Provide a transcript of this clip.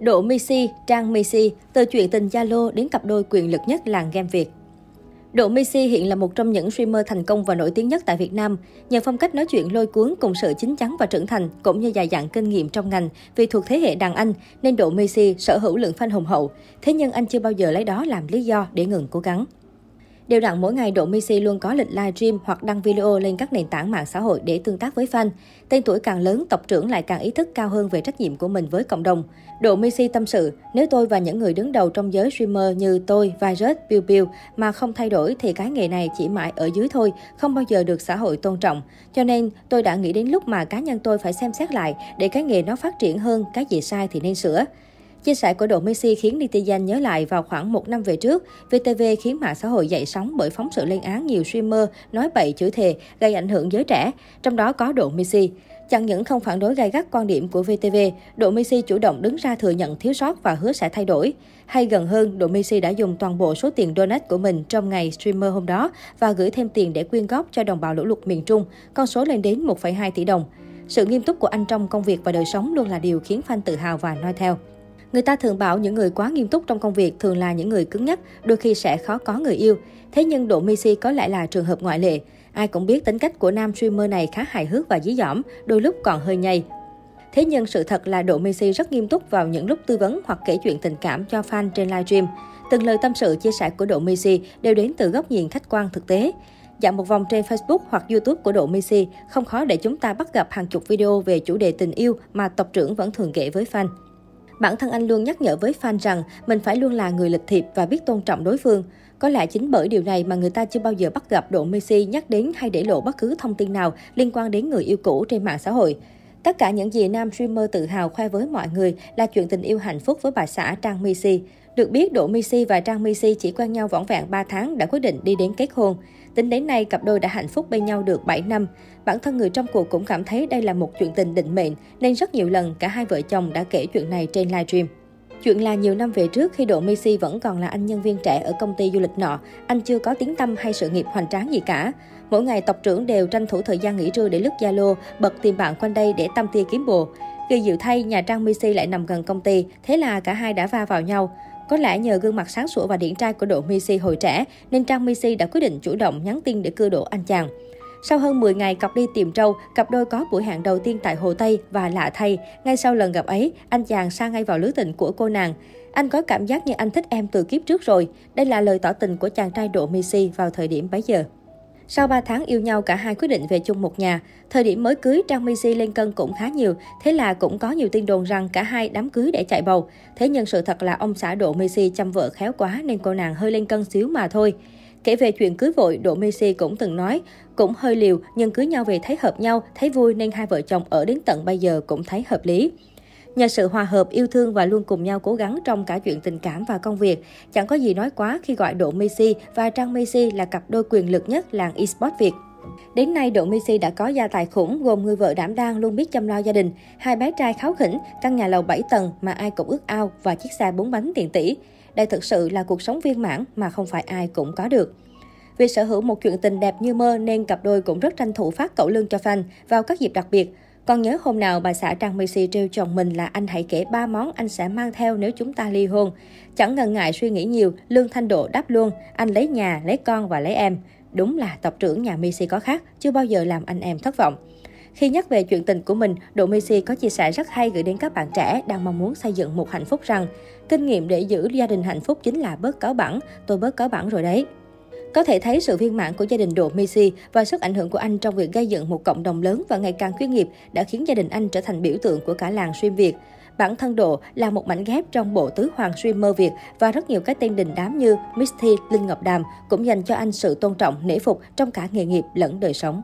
Độ Missy, Trang Missy, từ chuyện tình Zalo đến cặp đôi quyền lực nhất làng game Việt. Độ Missy hiện là một trong những streamer thành công và nổi tiếng nhất tại Việt Nam. Nhờ phong cách nói chuyện lôi cuốn cùng sự chín chắn và trưởng thành, cũng như dài dặn kinh nghiệm trong ngành vì thuộc thế hệ đàn anh, nên Độ Missy sở hữu lượng fan hùng hậu. Thế nhưng anh chưa bao giờ lấy đó làm lý do để ngừng cố gắng. Đều đặn mỗi ngày, Độ Missy luôn có lịch live stream hoặc đăng video lên các nền tảng mạng xã hội để tương tác với fan. Tên tuổi càng lớn, tộc trưởng lại càng ý thức cao hơn về trách nhiệm của mình với cộng đồng. Độ Missy tâm sự, nếu tôi và những người đứng đầu trong giới streamer như tôi, Virus, Piu Piu mà không thay đổi thì cái nghề này chỉ mãi ở dưới thôi, không bao giờ được xã hội tôn trọng. Cho nên, tôi đã nghĩ đến lúc mà cá nhân tôi phải xem xét lại để cái nghề nó phát triển hơn, cái gì sai thì nên sửa. Chia sẻ của Độ Messi khiến netizen nhớ lại vào khoảng một năm về trước, VTV khiến mạng xã hội dậy sóng bởi phóng sự lên án nhiều streamer nói bậy chửi thề, gây ảnh hưởng giới trẻ, trong đó có Độ Messi. Chẳng những không phản đối gay gắt quan điểm của VTV, Độ Messi chủ động đứng ra thừa nhận thiếu sót và hứa sẽ thay đổi. Hay gần hơn, Độ Messi đã dùng toàn bộ số tiền donate của mình trong ngày streamer hôm đó và gửi thêm tiền để quyên góp cho đồng bào lũ lụt miền Trung, con số lên đến 1,2 tỷ đồng. Sự nghiêm túc của anh trong công việc và đời sống luôn là điều khiến fan tự hào và noi theo. Người ta thường bảo những người quá nghiêm túc trong công việc thường là những người cứng nhắc, đôi khi sẽ khó có người yêu. Thế nhưng Độ Messi có lẽ là trường hợp ngoại lệ. Ai cũng biết tính cách của nam streamer này khá hài hước và dí dỏm, đôi lúc còn hơi nhây. Thế nhưng sự thật là Độ Messi rất nghiêm túc vào những lúc tư vấn hoặc kể chuyện tình cảm cho fan trên livestream. Từng lời tâm sự chia sẻ của Độ Messi đều đến từ góc nhìn khách quan thực tế. Dạo một vòng trên Facebook hoặc YouTube của Độ Messi, không khó để chúng ta bắt gặp hàng chục video về chủ đề tình yêu mà tộc trưởng vẫn thường kể với fan. Bản thân anh luôn nhắc nhở với fan rằng mình phải luôn là người lịch thiệp và biết tôn trọng đối phương. Có lẽ chính bởi điều này mà người ta chưa bao giờ bắt gặp Độ Messi nhắc đến hay để lộ bất cứ thông tin nào liên quan đến người yêu cũ trên mạng xã hội. Tất cả những gì nam streamer tự hào khoe với mọi người là chuyện tình yêu hạnh phúc với bà xã Trang Messi. Được biết, Độ Messi và Trang Messi chỉ quen nhau vỏn vẹn 3 tháng đã quyết định đi đến kết hôn. Tính đến nay, cặp đôi đã hạnh phúc bên nhau được 7 năm. Bản thân người trong cuộc cũng cảm thấy đây là một chuyện tình định mệnh, nên rất nhiều lần cả hai vợ chồng đã kể chuyện này trên livestream. Chuyện là nhiều năm về trước khi Độ Messi vẫn còn là anh nhân viên trẻ ở công ty du lịch nọ, anh chưa có tiếng tâm hay sự nghiệp hoành tráng gì cả. Mỗi ngày tộc trưởng đều tranh thủ thời gian nghỉ trưa để lướt Zalo, bật tìm bạn quanh đây để tâm tia kiếm bồ. Kỳ diệu thay, nhà Trang Messi lại nằm gần công ty, thế là cả hai đã va vào nhau. Có lẽ nhờ gương mặt sáng sủa và điển trai của Độ Missy hồi trẻ, nên Trang Missy đã quyết định chủ động nhắn tin để cưa đổ anh chàng. Sau hơn 10 ngày cặp đi tìm trâu, cặp đôi có buổi hẹn đầu tiên tại Hồ Tây và lạ thay, ngay sau lần gặp ấy, anh chàng sang ngay vào lưới tình của cô nàng. Anh có cảm giác như anh thích em từ kiếp trước rồi. Đây là lời tỏ tình của chàng trai Độ Missy vào thời điểm bấy giờ. Sau 3 tháng yêu nhau, cả hai quyết định về chung một nhà. Thời điểm mới cưới, Trang Messi lên cân cũng khá nhiều, thế là cũng có nhiều tin đồn rằng cả hai đám cưới để chạy bầu. Thế nhưng sự thật là ông xã Độ Messi chăm vợ khéo quá nên cô nàng hơi lên cân xíu mà thôi. Kể về chuyện cưới vội, Độ Messi cũng từng nói, cũng hơi liều nhưng cưới nhau về thấy hợp nhau, thấy vui nên hai vợ chồng ở đến tận bây giờ cũng thấy hợp lý. Nhờ sự hòa hợp, yêu thương và luôn cùng nhau cố gắng trong cả chuyện tình cảm và công việc, chẳng có gì nói quá khi gọi Độ Messi và Trang Messi là cặp đôi quyền lực nhất làng esports Việt. Đến nay, Độ Messi đã có gia tài khủng gồm người vợ đảm đang luôn biết chăm lo gia đình, hai bé trai kháo khỉnh, căn nhà lầu 7 tầng mà ai cũng ước ao và chiếc xe bốn bánh tiền tỷ. Đây thực sự là cuộc sống viên mãn mà không phải ai cũng có được. Vì sở hữu một chuyện tình đẹp như mơ nên cặp đôi cũng rất tranh thủ phát cậu lương cho fan vào các dịp đặc biệt. Còn nhớ hôm nào bà xã Trang Messi trêu chồng mình là anh hãy kể ba món anh sẽ mang theo nếu chúng ta ly hôn. Chẳng ngần ngại suy nghĩ nhiều, Lương Thanh Độ đáp luôn, anh lấy nhà, lấy con và lấy em. Đúng là tộc trưởng nhà Messi có khác, chưa bao giờ làm anh em thất vọng. Khi nhắc về chuyện tình của mình, Độ Messi có chia sẻ rất hay gửi đến các bạn trẻ đang mong muốn xây dựng một hạnh phúc rằng kinh nghiệm để giữ gia đình hạnh phúc chính là bớt cáo bẳn tôi bớt cáo bẳn rồi đấy. Có thể thấy sự viên mãn của gia đình Độ Messi và sức ảnh hưởng của anh trong việc gây dựng một cộng đồng lớn và ngày càng chuyên nghiệp đã khiến gia đình anh trở thành biểu tượng của cả làng stream Việt. Bản thân Độ là một mảnh ghép trong bộ tứ hoàng streamer Việt và rất nhiều cái tên đình đám như Misty, Linh Ngọc Đàm cũng dành cho anh sự tôn trọng, nể phục trong cả nghề nghiệp lẫn đời sống.